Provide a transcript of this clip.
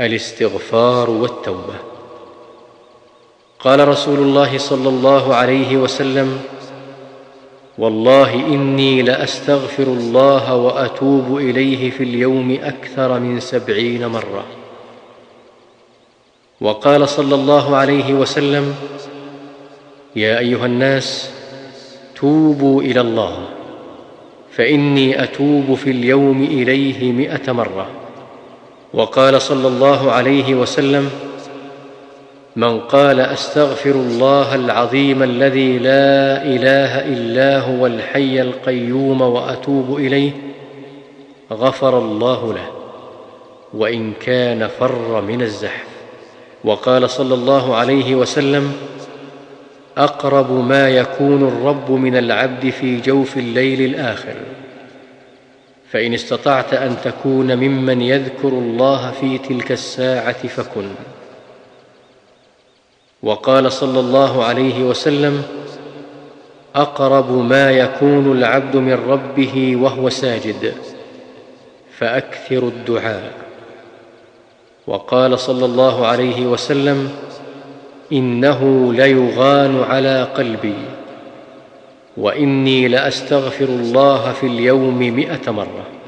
الاستغفار والتوبة. قال رسول الله صلى الله عليه وسلم والله إني لأستغفر الله وأتوب إليه في اليوم أكثر من سبعين مرة. وقال صلى الله عليه وسلم يا أيها الناس توبوا إلى الله فإني أتوب في اليوم إليه مائه مرة. وقال صلى الله عليه وسلم من قال أستغفر الله العظيم الذي لا إله إلا هو الحي القيوم وأتوب إليه غفر الله له وإن كان فر من الزحف. وقال صلى الله عليه وسلم أقرب ما يكون الرب من العبد في جوف الليل الآخر. فإن استطعت أن تكون ممن يذكر الله في تلك الساعة فكن. وقال صلى الله عليه وسلم أقرب ما يكون العبد من ربه وهو ساجد فأكثر الدعاء. وقال صلى الله عليه وسلم إنه ليغان على قلبي. وإني لأستغفر الله في اليوم مائه مرة.